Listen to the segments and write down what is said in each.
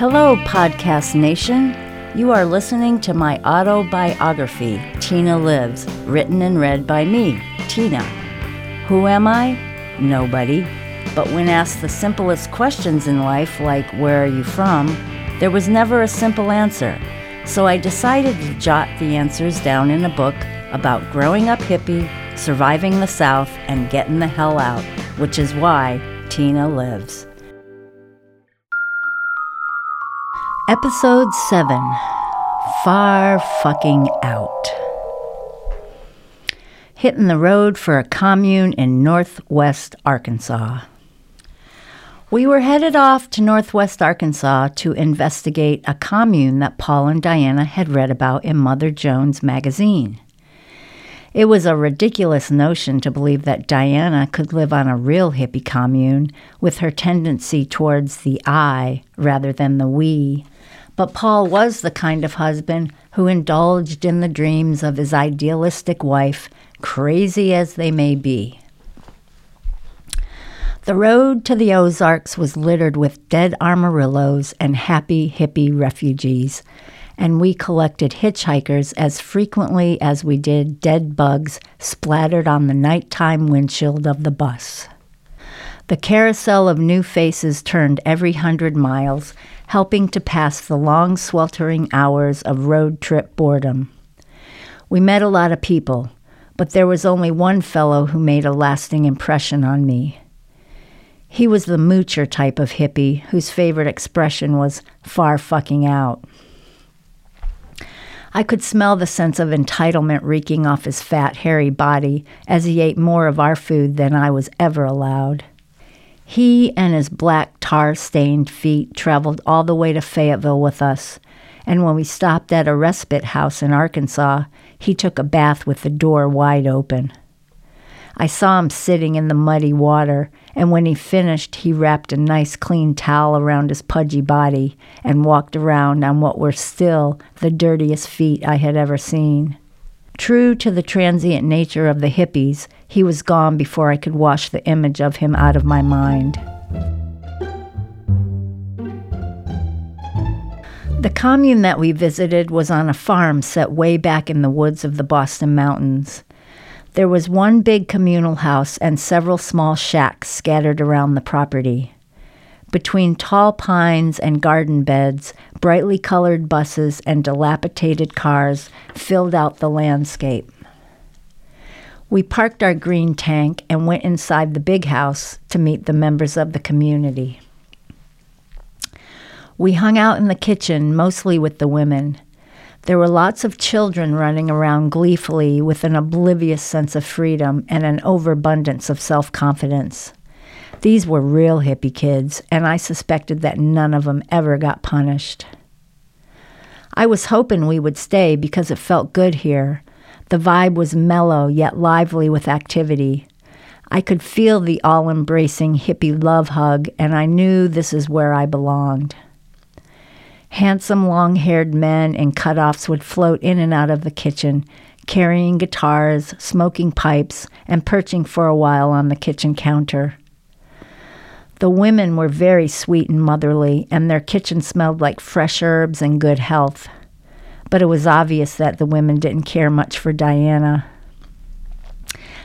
Hello, Podcast Nation. You are listening to my autobiography, Tina Lives, written and read by me, Tina. Who am I? Nobody. But when asked the simplest questions in life, like where are you from, there was never a simple answer. So I decided to jot the answers down in a book about growing up hippie, surviving the South, and getting the hell out, which is why Tina lives. Episode 7 Far Fucking Out. Hitting the road for a commune in northwest Arkansas. We were headed off to northwest Arkansas to investigate a commune that Paul and Diana had read about in Mother Jones magazine. It was a ridiculous notion to believe that Diana could live on a real hippie commune with her tendency towards the I rather than the we. But Paul was the kind of husband who indulged in the dreams of his idealistic wife, crazy as they may be. The road to the Ozarks was littered with dead armadillos and happy hippie refugees and we collected hitchhikers as frequently as we did dead bugs splattered on the nighttime windshield of the bus. The carousel of new faces turned every hundred miles, helping to pass the long, sweltering hours of road trip boredom. We met a lot of people, but there was only one fellow who made a lasting impression on me. He was the moocher type of hippie whose favorite expression was far fucking out. I could smell the sense of entitlement reeking off his fat, hairy body as he ate more of our food than I was ever allowed. He and his black tar stained feet traveled all the way to Fayetteville with us, and when we stopped at a respite house in Arkansas, he took a bath with the door wide open. I saw him sitting in the muddy water, and when he finished, he wrapped a nice clean towel around his pudgy body and walked around on what were still the dirtiest feet I had ever seen. True to the transient nature of the hippies, he was gone before I could wash the image of him out of my mind. The commune that we visited was on a farm set way back in the woods of the Boston Mountains. There was one big communal house and several small shacks scattered around the property. Between tall pines and garden beds, brightly colored buses and dilapidated cars filled out the landscape. We parked our green tank and went inside the big house to meet the members of the community. We hung out in the kitchen, mostly with the women. There were lots of children running around gleefully with an oblivious sense of freedom and an overabundance of self confidence. These were real hippie kids, and I suspected that none of them ever got punished. I was hoping we would stay because it felt good here. The vibe was mellow yet lively with activity. I could feel the all embracing hippie love hug, and I knew this is where I belonged. Handsome, long haired men in cutoffs would float in and out of the kitchen, carrying guitars, smoking pipes, and perching for a while on the kitchen counter. The women were very sweet and motherly, and their kitchen smelled like fresh herbs and good health. But it was obvious that the women didn't care much for Diana.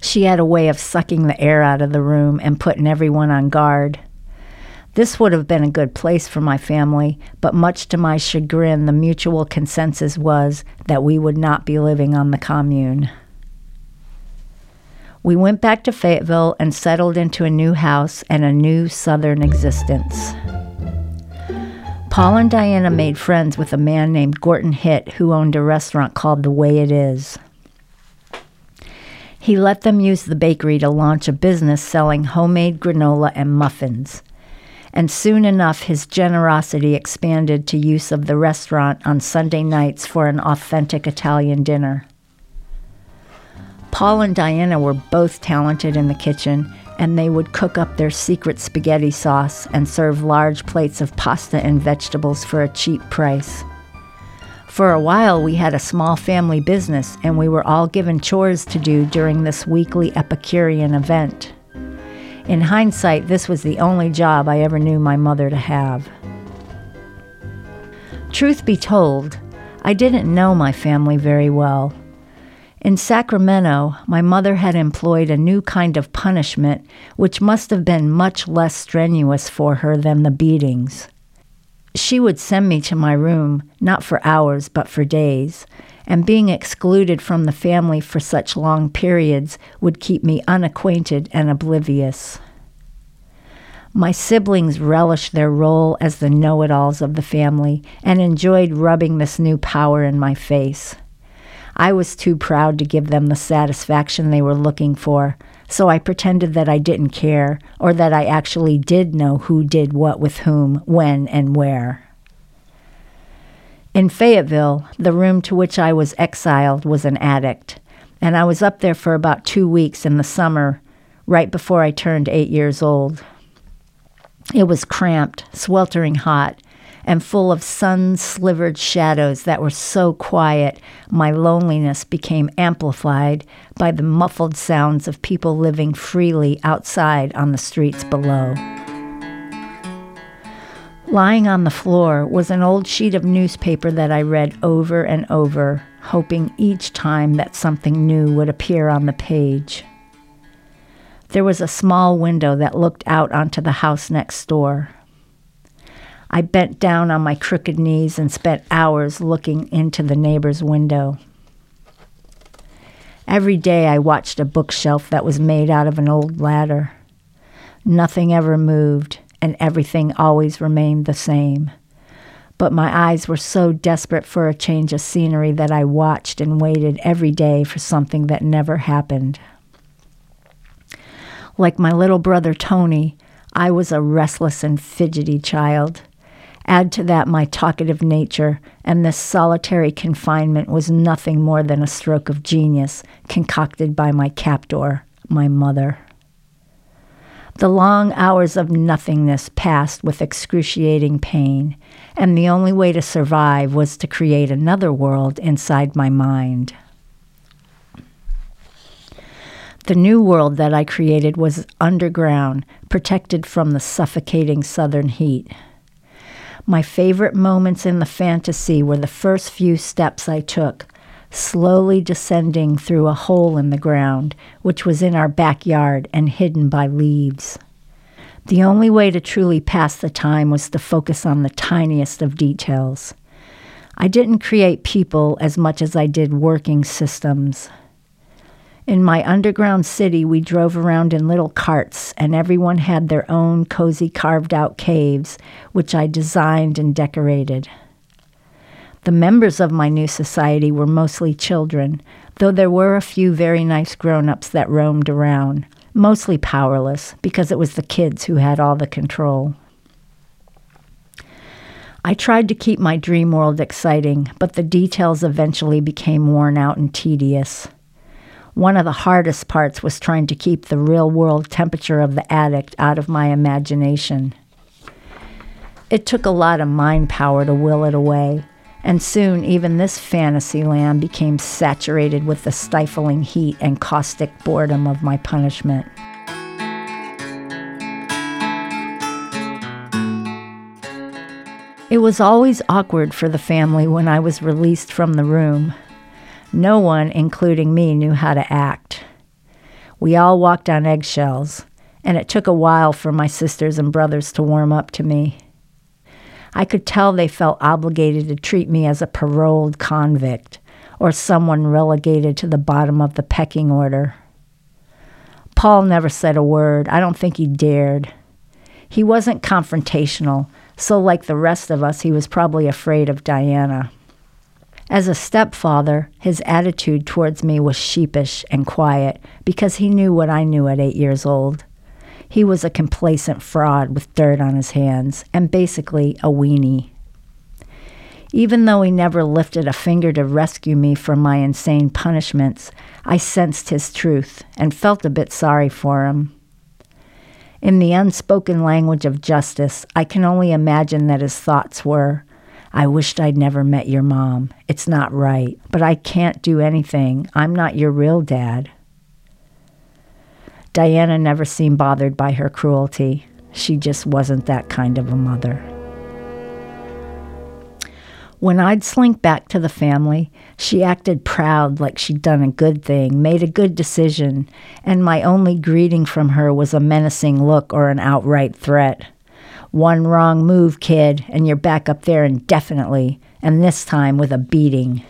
She had a way of sucking the air out of the room and putting everyone on guard. This would have been a good place for my family, but much to my chagrin, the mutual consensus was that we would not be living on the commune. We went back to Fayetteville and settled into a new house and a new southern existence. Paul and Diana made friends with a man named Gorton Hitt who owned a restaurant called The Way It Is. He let them use the bakery to launch a business selling homemade granola and muffins and soon enough his generosity expanded to use of the restaurant on Sunday nights for an authentic Italian dinner. Paul and Diana were both talented in the kitchen, and they would cook up their secret spaghetti sauce and serve large plates of pasta and vegetables for a cheap price. For a while, we had a small family business, and we were all given chores to do during this weekly Epicurean event. In hindsight, this was the only job I ever knew my mother to have. Truth be told, I didn't know my family very well. In Sacramento, my mother had employed a new kind of punishment which must have been much less strenuous for her than the beatings. She would send me to my room, not for hours, but for days, and being excluded from the family for such long periods would keep me unacquainted and oblivious. My siblings relished their role as the know it alls of the family and enjoyed rubbing this new power in my face. I was too proud to give them the satisfaction they were looking for, so I pretended that I didn't care or that I actually did know who did what with whom, when, and where. In Fayetteville, the room to which I was exiled was an attic, and I was up there for about two weeks in the summer, right before I turned eight years old. It was cramped, sweltering hot, and full of sun slivered shadows that were so quiet my loneliness became amplified by the muffled sounds of people living freely outside on the streets below. Lying on the floor was an old sheet of newspaper that I read over and over, hoping each time that something new would appear on the page. There was a small window that looked out onto the house next door. I bent down on my crooked knees and spent hours looking into the neighbor's window. Every day I watched a bookshelf that was made out of an old ladder. Nothing ever moved, and everything always remained the same. But my eyes were so desperate for a change of scenery that I watched and waited every day for something that never happened. Like my little brother Tony, I was a restless and fidgety child. Add to that my talkative nature, and this solitary confinement was nothing more than a stroke of genius concocted by my captor, my mother. The long hours of nothingness passed with excruciating pain, and the only way to survive was to create another world inside my mind. The new world that I created was underground, protected from the suffocating southern heat. My favorite moments in the fantasy were the first few steps I took, slowly descending through a hole in the ground, which was in our backyard and hidden by leaves. The only way to truly pass the time was to focus on the tiniest of details. I didn't create people as much as I did working systems. In my underground city, we drove around in little carts, and everyone had their own cozy carved out caves, which I designed and decorated. The members of my new society were mostly children, though there were a few very nice grown ups that roamed around, mostly powerless, because it was the kids who had all the control. I tried to keep my dream world exciting, but the details eventually became worn out and tedious. One of the hardest parts was trying to keep the real world temperature of the attic out of my imagination. It took a lot of mind power to will it away, and soon even this fantasy land became saturated with the stifling heat and caustic boredom of my punishment. It was always awkward for the family when I was released from the room. No one, including me, knew how to act. We all walked on eggshells, and it took a while for my sisters and brothers to warm up to me. I could tell they felt obligated to treat me as a paroled convict or someone relegated to the bottom of the pecking order. Paul never said a word. I don't think he dared. He wasn't confrontational, so, like the rest of us, he was probably afraid of Diana. As a stepfather, his attitude towards me was sheepish and quiet because he knew what I knew at eight years old. He was a complacent fraud with dirt on his hands and basically a weenie. Even though he never lifted a finger to rescue me from my insane punishments, I sensed his truth and felt a bit sorry for him. In the unspoken language of justice, I can only imagine that his thoughts were I wished I'd never met your mom. It's not right, but I can't do anything. I'm not your real dad. Diana never seemed bothered by her cruelty. She just wasn't that kind of a mother. When I'd slink back to the family, she acted proud like she'd done a good thing, made a good decision, and my only greeting from her was a menacing look or an outright threat. One wrong move, kid, and you're back up there indefinitely, and this time with a beating.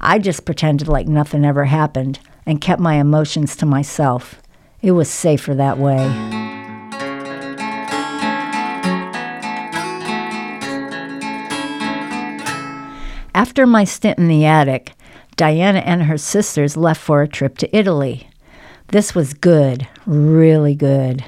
I just pretended like nothing ever happened and kept my emotions to myself. It was safer that way. After my stint in the attic, Diana and her sisters left for a trip to Italy. This was good, really good.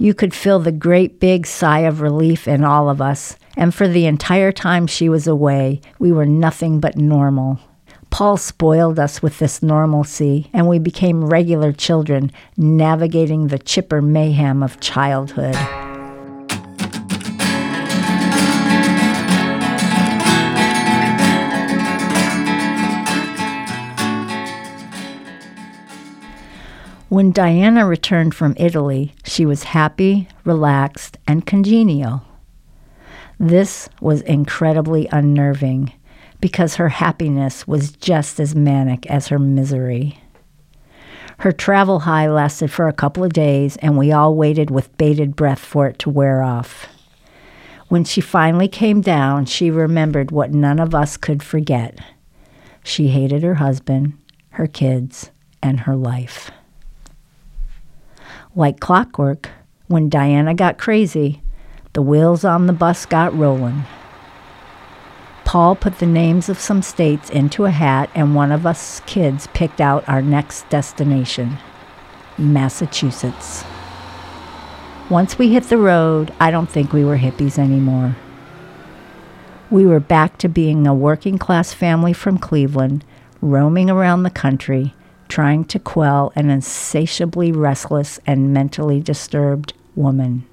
You could feel the great big sigh of relief in all of us, and for the entire time she was away, we were nothing but normal. Paul spoiled us with this normalcy, and we became regular children, navigating the chipper mayhem of childhood. When Diana returned from Italy, she was happy, relaxed, and congenial. This was incredibly unnerving because her happiness was just as manic as her misery. Her travel high lasted for a couple of days, and we all waited with bated breath for it to wear off. When she finally came down, she remembered what none of us could forget. She hated her husband, her kids, and her life. Like clockwork, when Diana got crazy, the wheels on the bus got rolling. Paul put the names of some states into a hat, and one of us kids picked out our next destination Massachusetts. Once we hit the road, I don't think we were hippies anymore. We were back to being a working class family from Cleveland, roaming around the country, trying to quell an insatiably restless and mentally disturbed woman.